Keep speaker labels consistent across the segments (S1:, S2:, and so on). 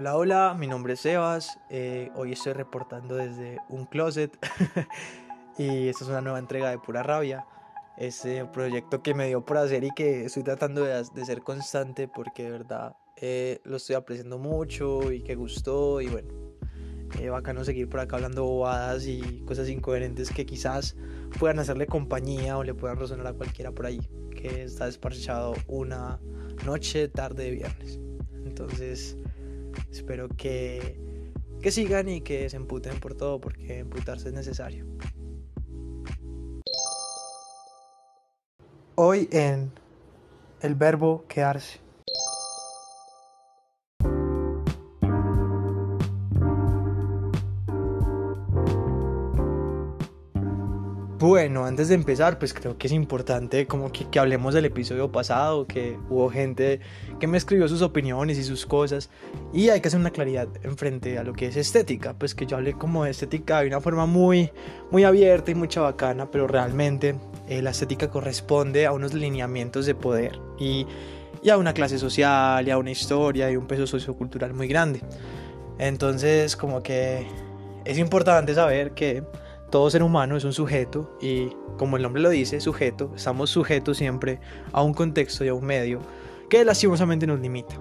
S1: Hola, hola, mi nombre es Sebas. Eh, hoy estoy reportando desde un closet y esta es una nueva entrega de Pura Rabia. Este proyecto que me dio por hacer y que estoy tratando de, ser constante porque de verdad eh, lo estoy apreciando mucho y que gustó y bueno, eh, bacano seguir por acá hablando bobadas y cosas incoherentes que quizás puedan hacerle compañía o le puedan resonar a cualquiera por ahí que está desparchado una noche, tarde de viernes. Entonces, espero que, que sigan y que se emputen por todo porque emputarse es necesario. Hoy en el verbo quedarse. Bueno, antes de empezar, pues creo que es importante como que, hablemos del episodio pasado, que hubo gente que me escribió sus opiniones y sus cosas, y hay que hacer una claridad en frente a lo que es estética, pues que yo hablé como de estética de una forma muy, muy abierta y muy bacana, pero realmente eh, la estética corresponde a unos lineamientos de poder y, y a una clase social, y a una historia y un peso sociocultural muy grande. Entonces, como que es importante saber que todo ser humano es un sujeto y como el nombre lo dice, sujeto, estamos sujetos siempre a un contexto y a un medio que lastimosamente nos limita.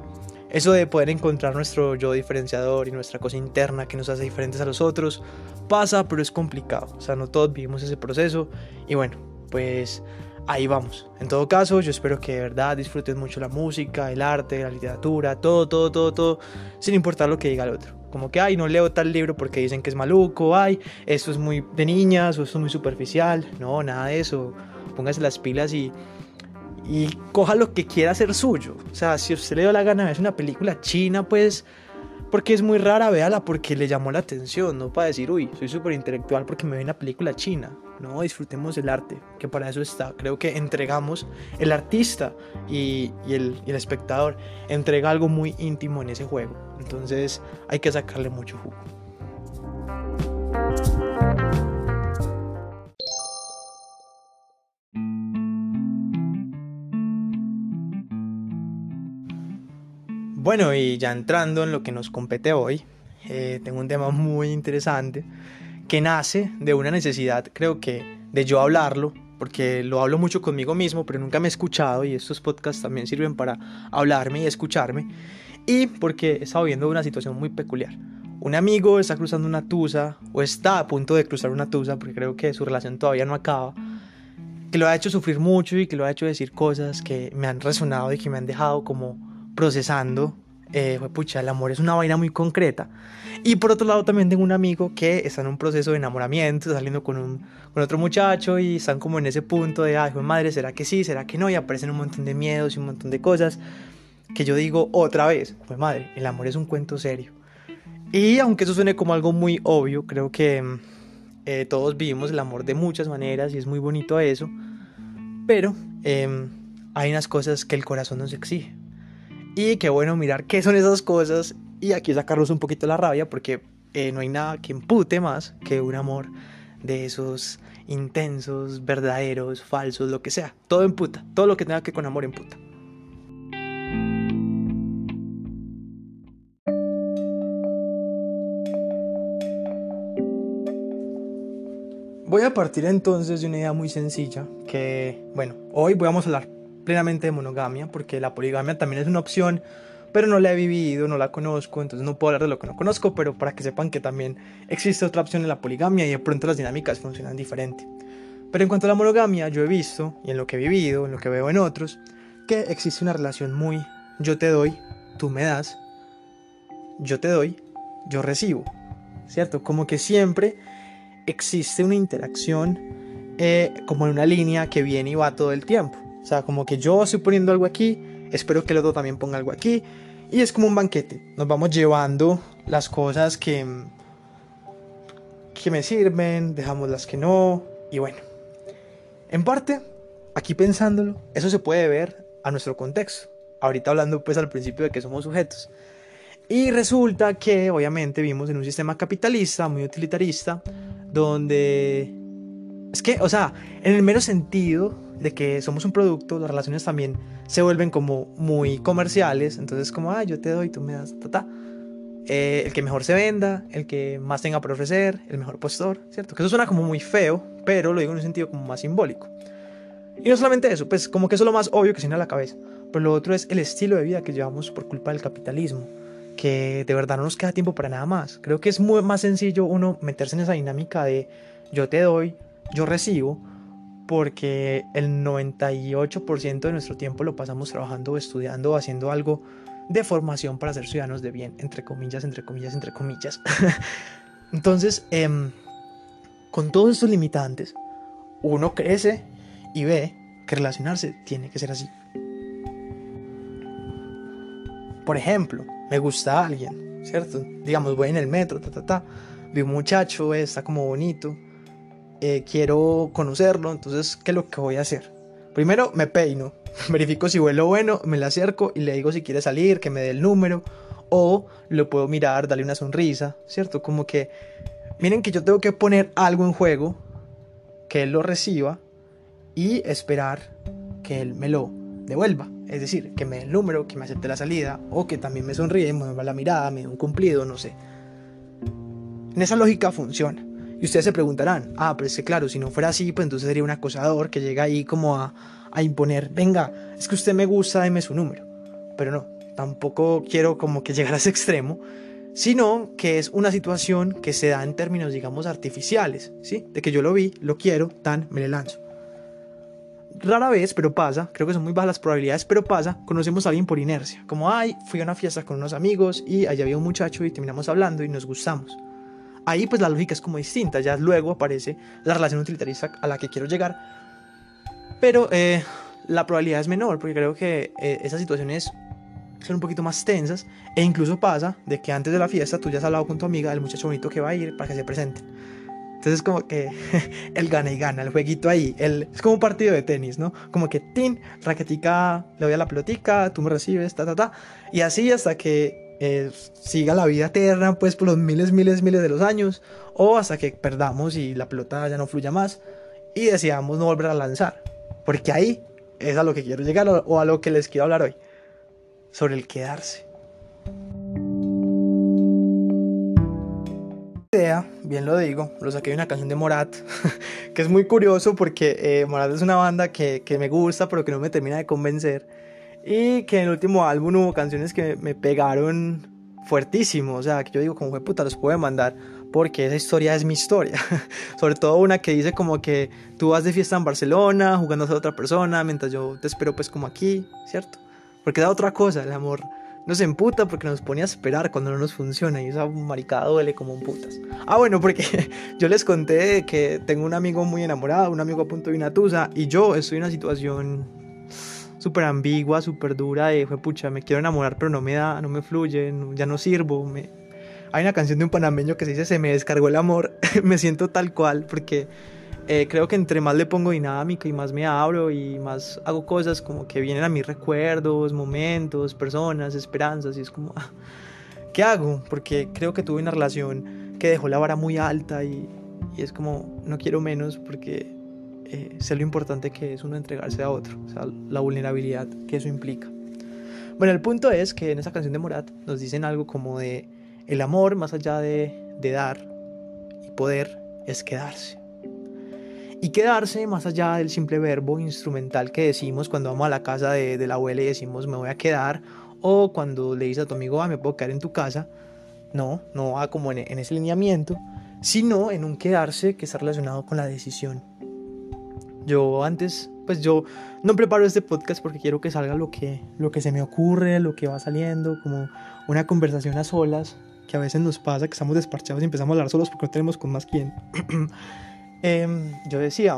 S1: Eso de poder encontrar nuestro yo diferenciador y nuestra cosa interna que nos hace diferentes a los otros pasa, pero es complicado. O sea, no todos vivimos ese proceso y bueno, pues ahí vamos. En todo caso, yo espero que de verdad disfruten mucho la música, el arte, la literatura, todo, todo, todo, todo, sin importar lo que diga el otro. Como que, ay, no leo tal libro porque dicen que es maluco, ay, esto es muy de niñas o esto es muy superficial. No, nada de eso. Póngase las pilas y, y coja lo que quiera hacer suyo. O sea, si usted le dio la gana de ver una película china, pues porque es muy rara, véala porque le llamó la atención, no para decir, uy, soy súper intelectual porque me ve una película china. No, disfrutemos el arte, que para eso está. Creo que entregamos, el artista y, el espectador entrega algo muy íntimo en ese juego. Entonces hay que sacarle mucho jugo. Bueno, y ya entrando en lo que nos compete hoy, eh, tengo un tema muy interesante que nace de una necesidad, creo que, de yo hablarlo, porque lo hablo mucho conmigo mismo, pero nunca me he escuchado y estos podcasts también sirven para hablarme y escucharme, y porque he estado viendo una situación muy peculiar. Un amigo está cruzando una tusa, o está a punto de cruzar una tusa, porque creo que su relación todavía no acaba, que lo ha hecho sufrir mucho y que lo ha hecho decir cosas que me han resonado y que me han dejado como procesando, eh, pucha, el amor es una vaina muy concreta. Y por otro lado también tengo un amigo que está en un proceso de enamoramiento, saliendo con, un, con otro muchacho y están como en ese punto de, ay, madre, ¿será que sí? ¿Será que no? Y aparecen un montón de miedos y un montón de cosas que yo digo otra vez, pues madre, el amor es un cuento serio. Y aunque eso suene como algo muy obvio, creo que eh, todos vivimos el amor de muchas maneras y es muy bonito eso, pero eh, hay unas cosas que el corazón nos exige. Y qué bueno mirar qué son esas cosas y aquí sacarlos un poquito la rabia porque eh, no hay nada que impute más que un amor de esos intensos, verdaderos, falsos, lo que sea. Todo imputa, todo lo que tenga que con amor imputa. Voy a partir entonces de una idea muy sencilla que, bueno, hoy vamos a hablar plenamente de monogamia, porque la poligamia también es una opción, pero no la he vivido, no la conozco, entonces no puedo hablar de lo que no conozco, pero para que sepan que también existe otra opción en la poligamia y de pronto las dinámicas funcionan diferente. Pero en cuanto a la monogamia, yo he visto, y en lo que he vivido, en lo que veo en otros, que existe una relación muy yo te doy, tú me das, yo te doy, yo recibo, ¿cierto? Como que siempre existe una interacción eh, como en una línea que viene y va todo el tiempo. O sea, como que yo estoy poniendo algo aquí, espero que el otro también ponga algo aquí. Y es como un banquete. Nos vamos llevando las cosas que, que me sirven, dejamos las que no. Y bueno, en parte, aquí pensándolo, eso se puede ver a nuestro contexto. Ahorita hablando pues al principio de que somos sujetos. Y resulta que obviamente vivimos en un sistema capitalista, muy utilitarista, donde... Es que, o sea, en el mero sentido de que somos un producto, las relaciones también se vuelven como muy comerciales, entonces como, ah, yo te doy, tú me das, ta, ta. eh, el que mejor se venda, el que más tenga para ofrecer, el mejor postor, ¿cierto? Que eso suena como muy feo, pero lo digo en un sentido como más simbólico. Y no solamente eso, pues como que eso es lo más obvio que se viene a la cabeza, pero lo otro es el estilo de vida que llevamos por culpa del capitalismo, que de verdad no nos queda tiempo para nada más. Creo que es muy más sencillo uno meterse en esa dinámica de yo te doy, yo recibo, porque el 98% de nuestro tiempo lo pasamos trabajando, estudiando, haciendo algo de formación para ser ciudadanos de bien, entre comillas, entre comillas, entre comillas. Entonces, em, con todos estos limitantes, uno crece y ve que relacionarse tiene que ser así. Por ejemplo, me gusta alguien, ¿cierto? Digamos, voy en el metro, ta, ta, ta, vi un muchacho, está como bonito, eh, quiero conocerlo, entonces, ¿qué es lo que voy a hacer? Primero me peino, verifico si vuelo bueno, me le acerco y le digo si quiere salir, que me dé el número, o lo puedo mirar, darle una sonrisa, ¿cierto? Como que, miren que yo tengo que poner algo en juego, que él lo reciba y esperar que él me lo devuelva. Es decir, que me dé el número, que me acepte la salida, o que también me sonríe, me mueva la mirada, me dé un cumplido, no sé. En esa lógica funciona. Y ustedes se preguntarán, ah, pero es que claro, si no fuera así, pues entonces sería un acosador que llega ahí como a, imponer, venga, es que usted me gusta, deme su número. Pero no, tampoco quiero como que llegar a ese extremo, sino que es una situación que se da en términos, digamos, artificiales, ¿sí? De que yo lo vi, lo quiero, tan, me le lanzo. Rara vez, pero pasa, creo que son muy bajas las probabilidades, pero pasa, conocemos a alguien por inercia, como, ay, fui a una fiesta con unos amigos y allá había un muchacho y terminamos hablando y nos gustamos ahí pues la lógica es como distinta, ya luego aparece la relación utilitarista a la que quiero llegar, pero eh, la probabilidad es menor, porque creo que eh, esas situaciones son un poquito más tensas, e incluso pasa de que antes de la fiesta tú ya has hablado con tu amiga del muchacho bonito que va a ir para que se presenten. Entonces como que él gana y gana, el jueguito ahí, el, es como un partido de tenis, ¿no? Como que, tin, raquetica, le doy a la pelotica, tú me recibes, ta, ta, ta, y así hasta que eh, siga la vida eterna, pues por los miles, miles, miles de los años, o hasta que perdamos y la pelota ya no fluya más y decidamos no volver a lanzar. Porque ahí es a lo que quiero llegar o a lo que les quiero hablar hoy, sobre el quedarse. idea, bien lo digo, lo saqué de una canción de Morat, que es muy curioso porque eh, Morat es una banda que, que me gusta, pero que no me termina de convencer y que en el último álbum hubo canciones que me pegaron fuertísimo. O sea, que yo digo, como fue puta, los puedo mandar porque esa historia es mi historia. Sobre todo una que dice como que tú vas de fiesta en Barcelona jugando a otra persona mientras yo te espero pues como aquí, ¿cierto? Porque da otra cosa, el amor nos emputa porque nos pone a esperar cuando no nos funciona y esa maricada duele como un putas. Ah, bueno, porque yo les conté que tengo un amigo muy enamorado, un amigo a punto de una tusa y yo estoy en una situación súper ambigua, súper dura de, pucha, me quiero enamorar pero no me da, no me fluye, ya no sirvo. Me... Hay una canción de un panameño que se dice, se me descargó el amor, me siento tal cual porque eh, creo que entre más le pongo dinámica y más me abro y más hago cosas como que vienen a mis recuerdos, momentos, personas, esperanzas y es como, ah, ¿qué hago? Porque creo que tuve una relación que dejó la vara muy alta y es como, no quiero menos porque eh, sé lo importante que es uno entregarse a otro, o sea, la vulnerabilidad que eso implica. Bueno, el punto es que en esa canción de Morat nos dicen algo como de el amor, más allá de, de dar y poder, es quedarse. Y quedarse más allá del simple verbo instrumental que decimos cuando vamos a la casa de, de la abuela y decimos me voy a quedar, o cuando le dices a tu amigo, ah, me puedo quedar en tu casa. No, no va como en, en ese lineamiento, sino en un quedarse que está relacionado con la decisión yo antes, pues yo no preparo este podcast porque quiero que salga lo que, lo que se me ocurre, lo que va saliendo, como una conversación a solas, que a veces nos pasa que estamos desparchados y empezamos a hablar solos porque no tenemos con más quién. Em, yo decía,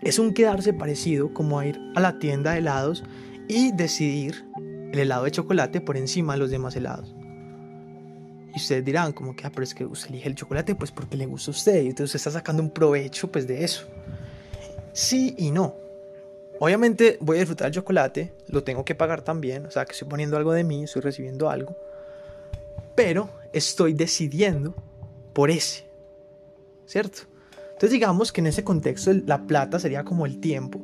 S1: es un quedarse parecido como a ir a la tienda de helados y decidir el helado de chocolate por encima de los demás helados. Y ustedes dirán, como que, ah, pero es que usted elige el chocolate pues porque le gusta a usted y entonces está sacando un provecho pues de eso. Sí y no. Obviamente voy a disfrutar el chocolate, lo tengo que pagar también, o sea que estoy poniendo algo de mí, estoy recibiendo algo, pero estoy decidiendo por ese, ¿cierto? Entonces digamos que en ese contexto la plata sería como el tiempo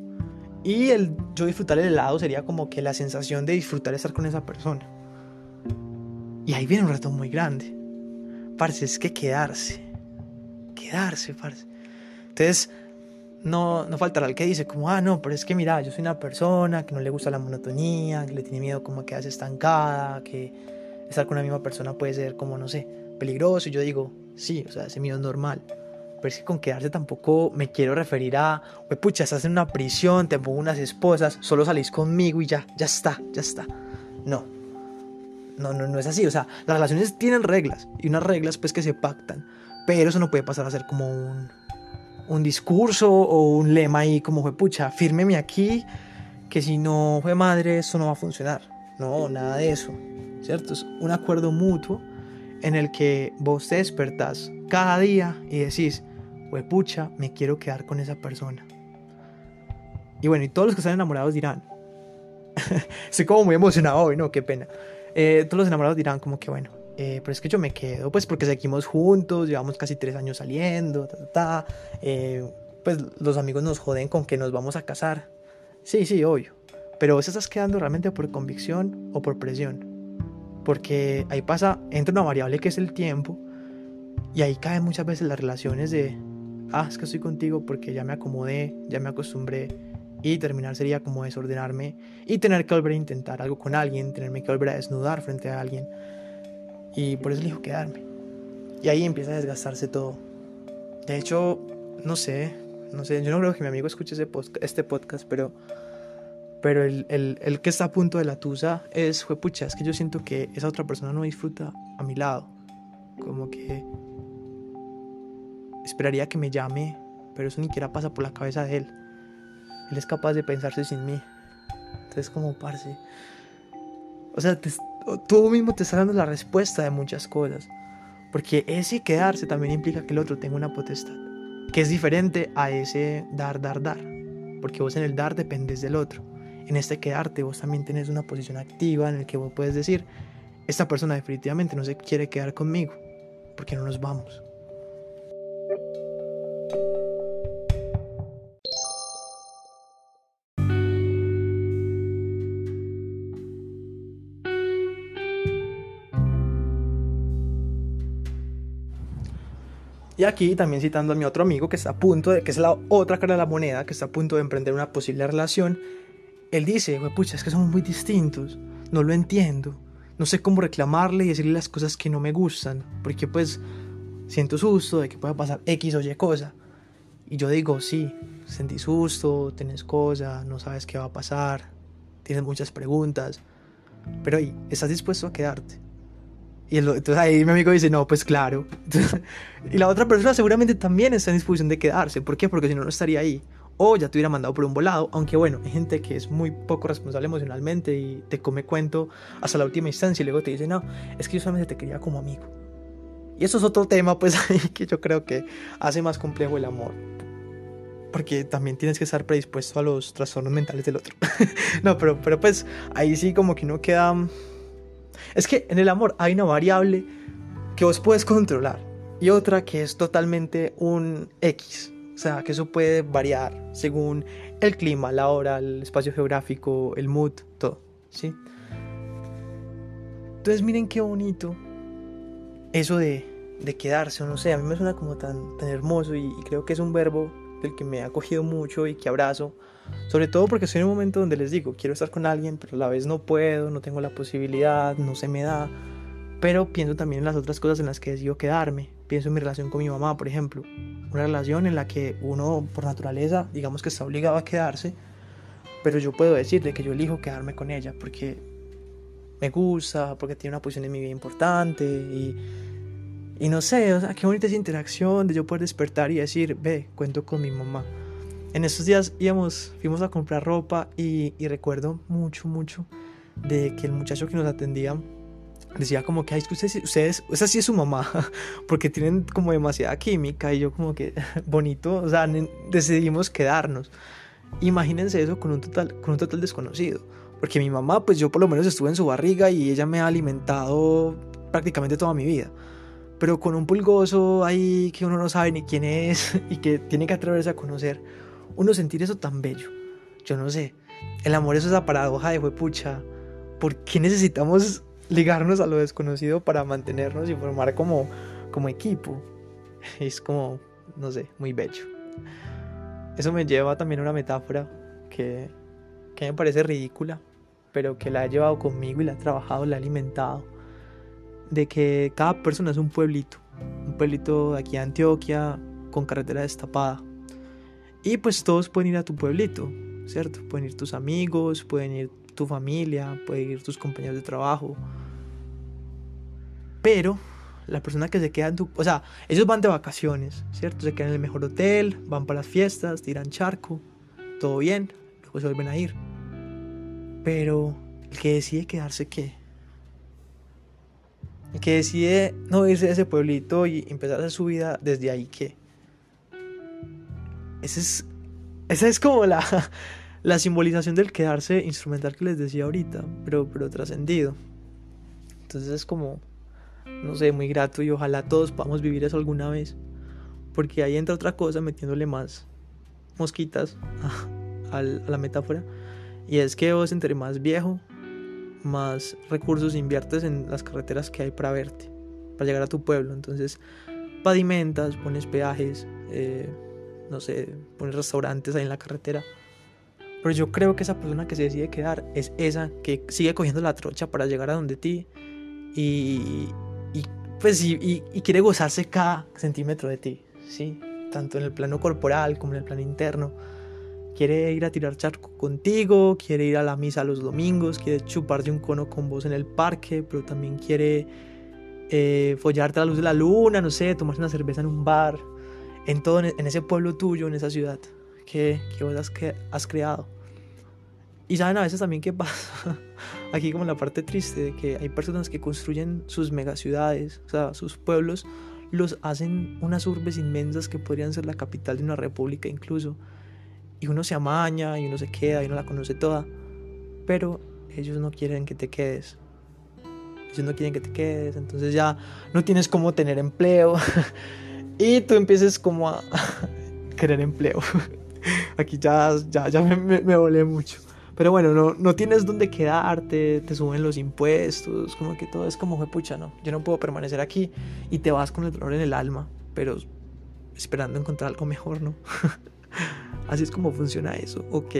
S1: y el yo disfrutar el helado sería como que la sensación de disfrutar estar con esa persona. Y ahí viene un reto muy grande. Parce, es que quedarse. Quedarse, parce. Entonces, no, no faltará el que dice como, ah, no, pero es que mira, yo soy una persona que no le gusta la monotonía, que le tiene miedo como a quedarse estancada, que estar con la misma persona puede ser como, no sé, peligroso. Y yo digo, sí, o sea, ese miedo es normal. Pero es que con quedarse tampoco me quiero referir a, pues pucha, estás en una prisión, te pongo unas esposas, solo salís conmigo y ya, ya está, ya está. No. No, no, no es así. O sea, las relaciones tienen reglas y unas reglas pues que se pactan. Pero eso no puede pasar a ser como un, un discurso o un lema ahí como fue pucha, fírmeme aquí, que si no fue madre, eso no va a funcionar. No, nada de eso. ¿Cierto? Es un acuerdo mutuo en el que vos te despertás cada día y decís, pucha, me quiero quedar con esa persona. Y bueno, y todos los que están enamorados dirán, estoy como muy emocionado hoy, ¿no? Qué pena. Eh, todos los enamorados dirán como que, bueno, eh, pero es que yo me quedo, pues porque seguimos juntos, llevamos casi tres años saliendo, ta, ta, ta. Eh, pues los amigos nos joden con que nos vamos a casar. Sí, sí, obvio. Pero vos estás quedando realmente por convicción o por presión. Porque ahí pasa, entra una variable que es el tiempo, y ahí caen muchas veces las relaciones de, ah, es que estoy contigo porque ya me acomodé, ya me acostumbré, y terminar sería como desordenarme y tener que volver a intentar algo con alguien, tenerme que volver a desnudar frente a alguien. Y por eso elijo quedarme. Y ahí empieza a desgastarse todo. De hecho, no sé, no sé, yo no creo que mi amigo escuche ese este podcast, pero, pero el, el, el, que está a punto de la tusa es, fue pucha, es que yo siento que esa otra persona no disfruta a mi lado. Como que esperaría que me llame, pero eso ni siquiera pasa por la cabeza de él. Él es capaz de pensarse sin mí. Entonces, como parce. O sea, te, tú mismo te estás dando la respuesta de muchas cosas. Porque ese quedarse también implica que el otro tenga una potestad. Que es diferente a ese dar, dar, dar. Porque vos en el dar dependes del otro. En este quedarte vos también tenés una posición activa en el que vos puedes decir, esta persona definitivamente no se quiere quedar conmigo. Porque no nos vamos. Y aquí también citando a mi otro amigo que está a punto de, que es la otra cara de la moneda, que está a punto de emprender una posible relación, él dice, pucha, es que somos muy distintos, no lo entiendo, no sé cómo reclamarle y decirle las cosas que no me gustan, porque pues siento susto de que pueda pasar X o Y cosa. Y yo digo, sí, sentí susto, tienes cosas, no sabes qué va a pasar, tienes muchas preguntas, pero ahí, ¿estás dispuesto a quedarte? Y entonces ahí mi amigo dice, no, pues claro. y la otra persona seguramente también está en disposición de quedarse. ¿Por qué? Porque si no, no estaría ahí. O ya te hubiera mandado por un volado. Aunque bueno, hay gente que es muy poco responsable emocionalmente y te come cuento hasta la última instancia y luego te dice, no, es que yo solamente te quería como amigo. Y eso es otro tema, pues, que yo creo que hace más complejo el amor. Porque también tienes que estar predispuesto a los trastornos mentales del otro. no, pero, pero pues ahí sí como que uno queda es que en el amor hay una variable que vos puedes controlar y otra que es totalmente un X. O sea, que eso puede variar según el clima, la hora, el espacio geográfico, el mood, todo. ¿Sí? Entonces miren qué bonito eso de, quedarse, o no sé, a mí me suena como tan, tan hermoso y, y creo que es un verbo del que me ha cogido mucho y que abrazo sobre todo porque estoy en un momento donde les digo, quiero estar con alguien, pero a la vez no puedo, no tengo la posibilidad, no se me da. Pero pienso también en las otras cosas en las que decido quedarme. Pienso en mi relación con mi mamá, por ejemplo. Una relación en la que uno, por naturaleza, digamos que está obligado a quedarse. Pero yo puedo decirle que yo elijo quedarme con ella porque me gusta, porque tiene una posición en mi vida importante y, y no sé, o sea, qué bonita esa interacción de yo poder despertar y decir, ve, cuento con mi mamá. En esos días íbamos, fuimos a comprar ropa y, recuerdo mucho, mucho de que el muchacho que nos atendía decía como que, Ay, es que ustedes, ustedes, esa sí es su mamá, porque tienen como demasiada química y yo como que bonito, o sea, decidimos quedarnos. Imagínense eso con un total, con un total desconocido, porque mi mamá, pues yo por lo menos estuve en su barriga y ella me ha alimentado prácticamente toda mi vida. Pero con un pulgoso ahí que uno no sabe ni quién es y que tiene que atreverse a conocer, uno sentir eso tan bello. Yo no sé. El amor es esa paradoja de pucha. ¿Por qué necesitamos ligarnos a lo desconocido para mantenernos y formar como, como equipo. Es como, no sé, muy bello. Eso me lleva también a una metáfora que, que me parece ridícula, pero que la he llevado conmigo y la he trabajado, la he alimentado. De que cada persona es un pueblito. Un pueblito de aquí a Antioquia con carretera destapada. Y pues todos pueden ir a tu pueblito, ¿cierto? Pueden ir tus amigos, pueden ir tu familia, pueden ir tus compañeros de trabajo. Pero la persona que se queda en tu... O sea, ellos van de vacaciones, ¿cierto? Se quedan en el mejor hotel, van para las fiestas, tiran charco, todo bien, luego se vuelven a ir. Pero el que decide quedarse, ¿qué? El que decide no irse de ese pueblito y empezar su vida desde ahí, ¿qué? Ese es, esa es como la, la simbolización del quedarse instrumental que les decía ahorita, pero, pero trascendido. Entonces es como no sé, muy grato y ojalá todos podamos vivir eso alguna vez. Porque ahí entra otra cosa metiéndole más mosquitas a, la metáfora. Y es que vos entre más viejo, más recursos inviertes en las carreteras que hay para verte, para llegar a tu pueblo. Entonces, pavimentas, pones peajes, eh, no sé, pones restaurantes ahí en la carretera. Pero yo creo que esa persona que se decide quedar es esa que sigue cogiendo la trocha para llegar a donde ti y, pues y, quiere gozarse cada centímetro de ti, ¿sí? Tanto en el plano corporal como en el plano interno. Quiere ir a tirar charco contigo, quiere ir a la misa los domingos, quiere chuparte un cono con vos en el parque, pero también quiere eh, follarte a la luz de la luna, no sé, tomarse una cerveza en un bar, en todo, en ese pueblo tuyo, en esa ciudad que, que vos has, que has creado. Y saben a veces también qué pasa aquí como la parte triste de que hay personas que construyen sus megaciudades, o sea, sus pueblos, los hacen unas urbes inmensas que podrían ser la capital de una república incluso. Y uno se amaña y uno se queda y uno la conoce toda. Pero ellos no quieren que te quedes. Ellos no quieren que te quedes. Entonces ya no tienes cómo tener empleo. y tú empieces como a querer empleo. Aquí ya, ya, ya me, me, me volé mucho. Pero bueno, no, no tienes dónde quedarte, te suben los impuestos, como que todo es como fue pucha, no. Yo no puedo permanecer aquí y te vas con el dolor en el alma, pero esperando encontrar algo mejor, ¿no? Así es como funciona eso, ok.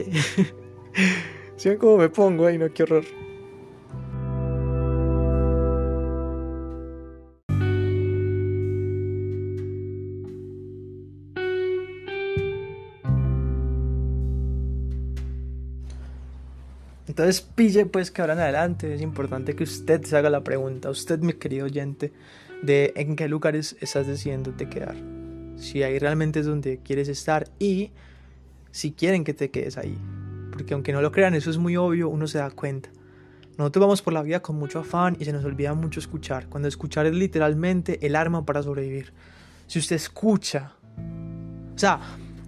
S1: ¿Sí cómo me pongo? Ay, no, qué horror. Entonces, pille pues que ahora en adelante es importante que usted se haga la pregunta, usted mi querido oyente, de en qué lugares estás decidiéndote quedar. Si ahí realmente es donde quieres estar y si quieren que te quedes ahí. Porque aunque no lo crean, eso es muy obvio, uno se da cuenta. Nosotros vamos por la vida con mucho afán y se nos olvida mucho escuchar, cuando escuchar es literalmente el arma para sobrevivir. Si usted escucha, o sea,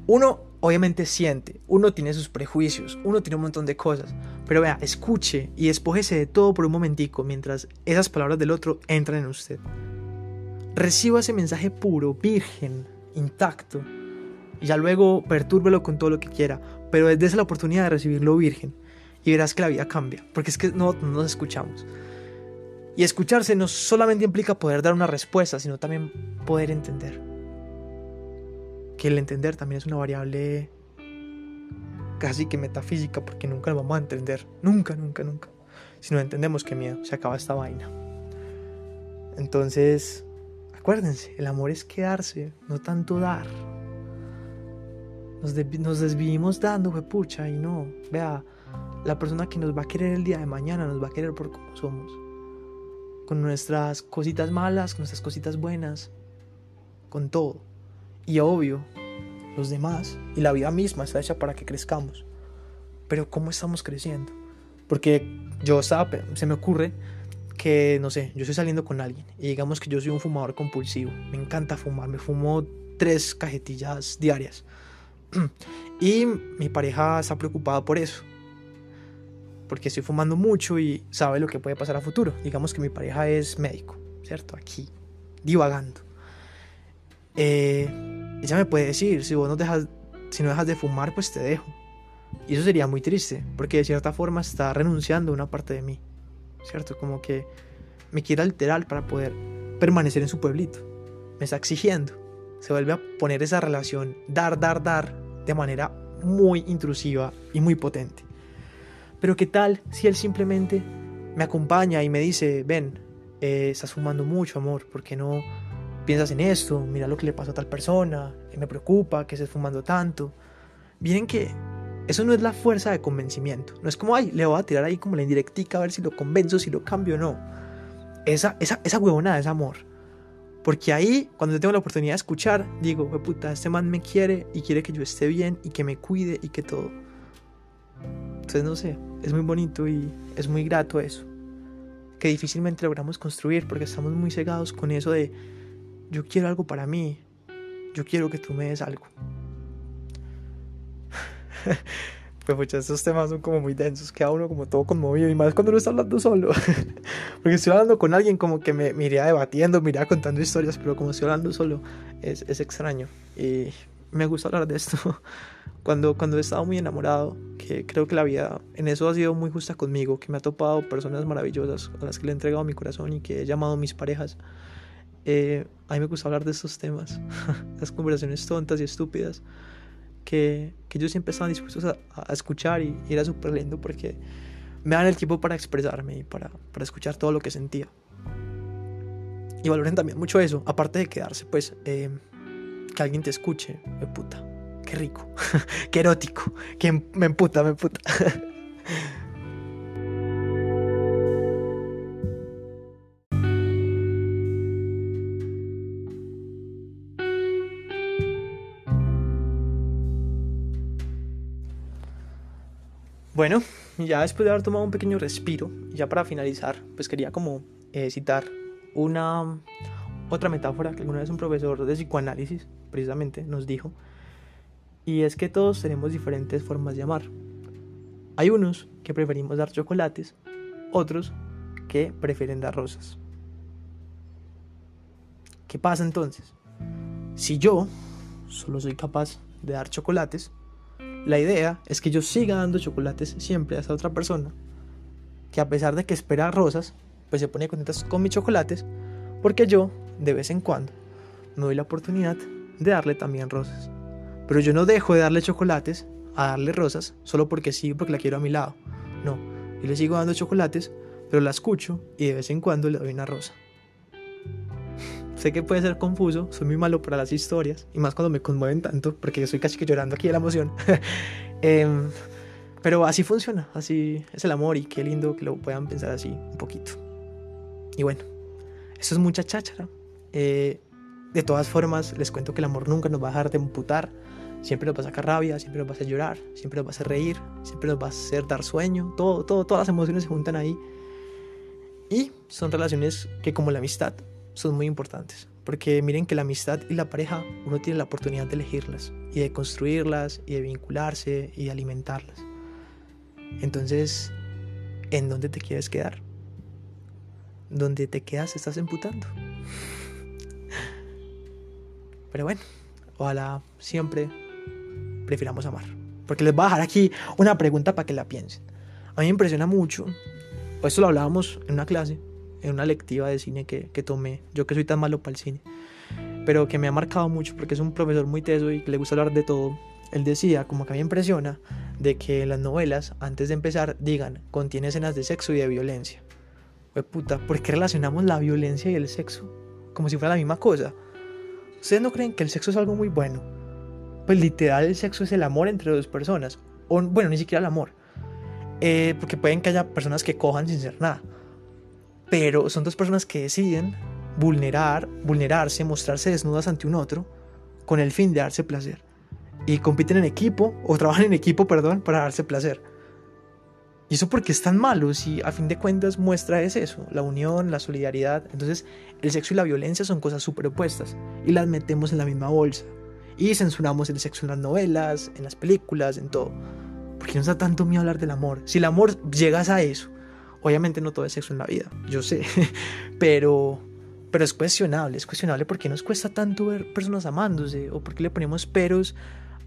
S1: uno obviamente siente, uno tiene sus prejuicios, uno tiene un montón de cosas, pero vea, escuche y despójese de todo por un momentico mientras esas palabras del otro entran en usted. Reciba ese mensaje puro, virgen, intacto, y ya luego pertúrbelo con todo lo que quiera, pero desde la oportunidad de recibirlo virgen. Y verás que la vida cambia, porque es que no, no nos escuchamos. Y escucharse no solamente implica poder dar una respuesta, sino también poder entender que el entender también es una variable casi que metafísica porque nunca lo vamos a entender, nunca, nunca, nunca. Si no entendemos qué miedo, se acaba esta vaina. Entonces, acuérdense, el amor es quedarse, no tanto dar. Nos, desvivimos dando, pucha, y no, vea, la persona que nos va a querer el día de mañana nos va a querer por como somos. Con nuestras cositas malas, con nuestras cositas buenas, con todo. Y obvio, los demás y la vida misma está hecha para que crezcamos. Pero ¿cómo estamos creciendo? Porque yo estaba, se me ocurre que, no sé, yo estoy saliendo con alguien y digamos que yo soy un fumador compulsivo. Me encanta fumar, me fumo tres cajetillas diarias. Y mi pareja está preocupada por eso. Porque estoy fumando mucho y sabe lo que puede pasar a futuro. Digamos que mi pareja es médico, ¿cierto? Aquí, divagando. Eh, ella me puede decir, si vos no dejas, si no dejas de fumar, pues te dejo. Y eso sería muy triste, porque de cierta forma está renunciando a una parte de mí, ¿cierto? Como que me quiere alterar para poder permanecer en su pueblito. Me está exigiendo. Se vuelve a poner esa relación dar, dar, dar de manera muy intrusiva y muy potente. Pero ¿qué tal si él simplemente me acompaña y me dice, ven, eh, estás fumando mucho, amor, ¿por qué no piensas en esto? Mira lo que le pasó a tal persona, me preocupa que estés fumando tanto. Miren que eso no es la fuerza de convencimiento. No es como, ay, le voy a tirar ahí como la indirectica a ver si lo convenzo, si lo cambio o no. Esa, esa, esa huevonada es amor. Porque ahí, cuando yo tengo la oportunidad de escuchar, digo, puta, este man me quiere y quiere que yo esté bien y que me cuide y que todo. Entonces, no sé, es muy bonito y es muy grato eso. Que difícilmente logramos construir porque estamos muy cegados con eso de, yo quiero algo para mí, yo quiero que tú me des algo. pues muchos estos temas son como muy densos, queda uno como todo conmovido y más cuando uno está hablando solo. Porque estoy hablando con alguien como que me, me iría debatiendo, me iría contando historias, pero como estoy hablando solo es, es extraño. Y me gusta hablar de esto cuando, cuando he estado muy enamorado, que creo que la vida en eso ha sido muy justa conmigo, que me ha topado personas maravillosas a las que le he entregado mi corazón y que he llamado mis parejas. Eh, a mí me gusta hablar de estos temas, las conversaciones tontas y estúpidas que, que yo siempre estaba dispuestos a, a escuchar y, y, era súper lindo porque me dan el tiempo para expresarme y para, para escuchar todo lo que sentía. Y valoren también mucho eso, aparte de quedarse, pues, eh, que alguien te escuche, me puta, qué rico, qué erótico, que me emputa, me emputa. Bueno, ya después de haber tomado un pequeño respiro, ya para finalizar, pues quería como eh, citar una otra metáfora que alguna vez un profesor de psicoanálisis precisamente nos dijo, y es que todos tenemos diferentes formas de amar. Hay unos que preferimos dar chocolates, otros que prefieren dar rosas. ¿Qué pasa entonces? Si yo solo soy capaz de dar chocolates, la idea es que yo siga dando chocolates siempre a esa otra persona, que a pesar de que espera rosas, pues se pone contenta con mis chocolates, porque yo, de vez en cuando, me doy la oportunidad de darle también rosas. Pero yo no dejo de darle chocolates a darle rosas solo porque sí, porque la quiero a mi lado. No, yo le sigo dando chocolates, pero la escucho y de vez en cuando le doy una rosa. Sé que puede ser confuso, soy muy malo para las historias, y más cuando me conmueven tanto, porque yo estoy casi que llorando aquí de la emoción. eh, pero así funciona, así es el amor y qué lindo que lo puedan pensar así un poquito. Y bueno, eso es mucha cháchara. Eh, de todas formas, les cuento que el amor nunca nos va a dejar de imputar. Siempre nos va a sacar rabia, siempre nos va a hacer llorar, siempre nos va a hacer reír, siempre nos va a hacer dar sueño. Todo, todo, todas las emociones se juntan ahí. Y son relaciones que como la amistad son muy importantes. Porque miren que la amistad y la pareja uno tiene la oportunidad de elegirlas y de construirlas y de vincularse y de alimentarlas. Entonces, ¿en dónde te quieres quedar? Donde te quedas estás emputando. Pero bueno, ojalá siempre prefiramos amar. Porque les voy a dejar aquí una pregunta para que la piensen. A mí me impresiona mucho, esto lo hablábamos en una clase, en una lectiva de cine que, que tomé, yo que soy tan malo para el cine, pero que me ha marcado mucho porque es un profesor muy teso y que le gusta hablar de todo. Él decía, como que a mí me impresiona, de que las novelas, antes de empezar, digan, contiene escenas de sexo y de violencia. Pues puta, ¿por qué relacionamos la violencia y el sexo? Como si fuera la misma cosa. ¿Ustedes no creen que el sexo es algo muy bueno? Pues literal el sexo es el amor entre dos personas. O bueno, ni siquiera el amor. Eh, porque pueden que haya personas que cojan sin ser nada. Pero son dos personas que deciden vulnerar, vulnerarse, mostrarse desnudas ante un otro con el fin de darse placer. Y compiten en equipo, o trabajan en equipo, perdón, para darse placer. ¿Y eso porque es tan malo? Si a fin de cuentas muestra es eso, la unión, la solidaridad. Entonces el sexo y la violencia son cosas superpuestas y las metemos en la misma bolsa. Y censuramos el sexo en las novelas, en las películas, en todo. ¿Por qué nos da tanto miedo hablar del amor? Si el amor llegas a eso, obviamente no todo es sexo en la vida, yo sé, pero, pero es cuestionable, es cuestionable porque nos cuesta tanto ver personas amándose o porque le ponemos peros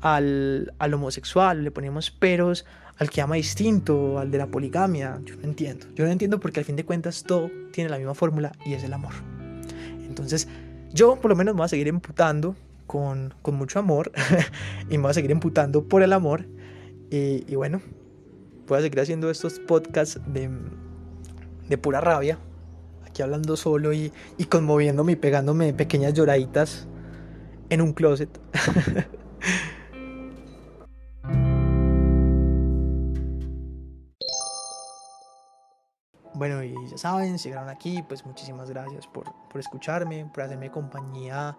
S1: al, al homosexual, le ponemos peros al que ama distinto, al de la poligamia. Yo no entiendo. Yo no entiendo porque al fin de cuentas todo tiene la misma fórmula y es el amor. Entonces, yo por lo menos me voy a seguir emputando con, con mucho amor y me voy a seguir emputando por el amor. Y bueno, voy a seguir haciendo estos podcasts de, de pura rabia. Aquí hablando solo y, y conmoviéndome y pegándome pequeñas lloraditas en un closet. Bueno, y ya saben, si llegaron aquí, pues muchísimas gracias por, por escucharme, por hacerme compañía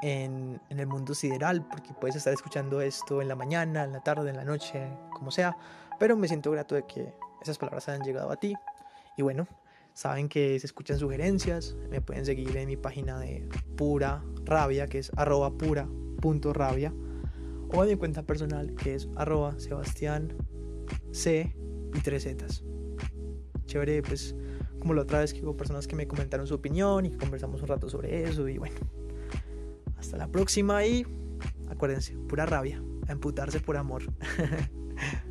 S1: en, en, el mundo sideral, porque puedes estar escuchando esto en la mañana, en la tarde, en la noche, como sea, pero me siento grato de que esas palabras hayan llegado a ti. Y bueno, saben que se escuchan sugerencias, me pueden seguir en mi página de pura rabia, que es arroba pura punto rabia, o en mi cuenta personal, que es arroba sebastián c y tres zetas. Chévere, pues como la otra vez que hubo personas que me comentaron su opinión y conversamos un rato sobre eso y bueno. Hasta la próxima y acuérdense, pura rabia, a emputarse por amor.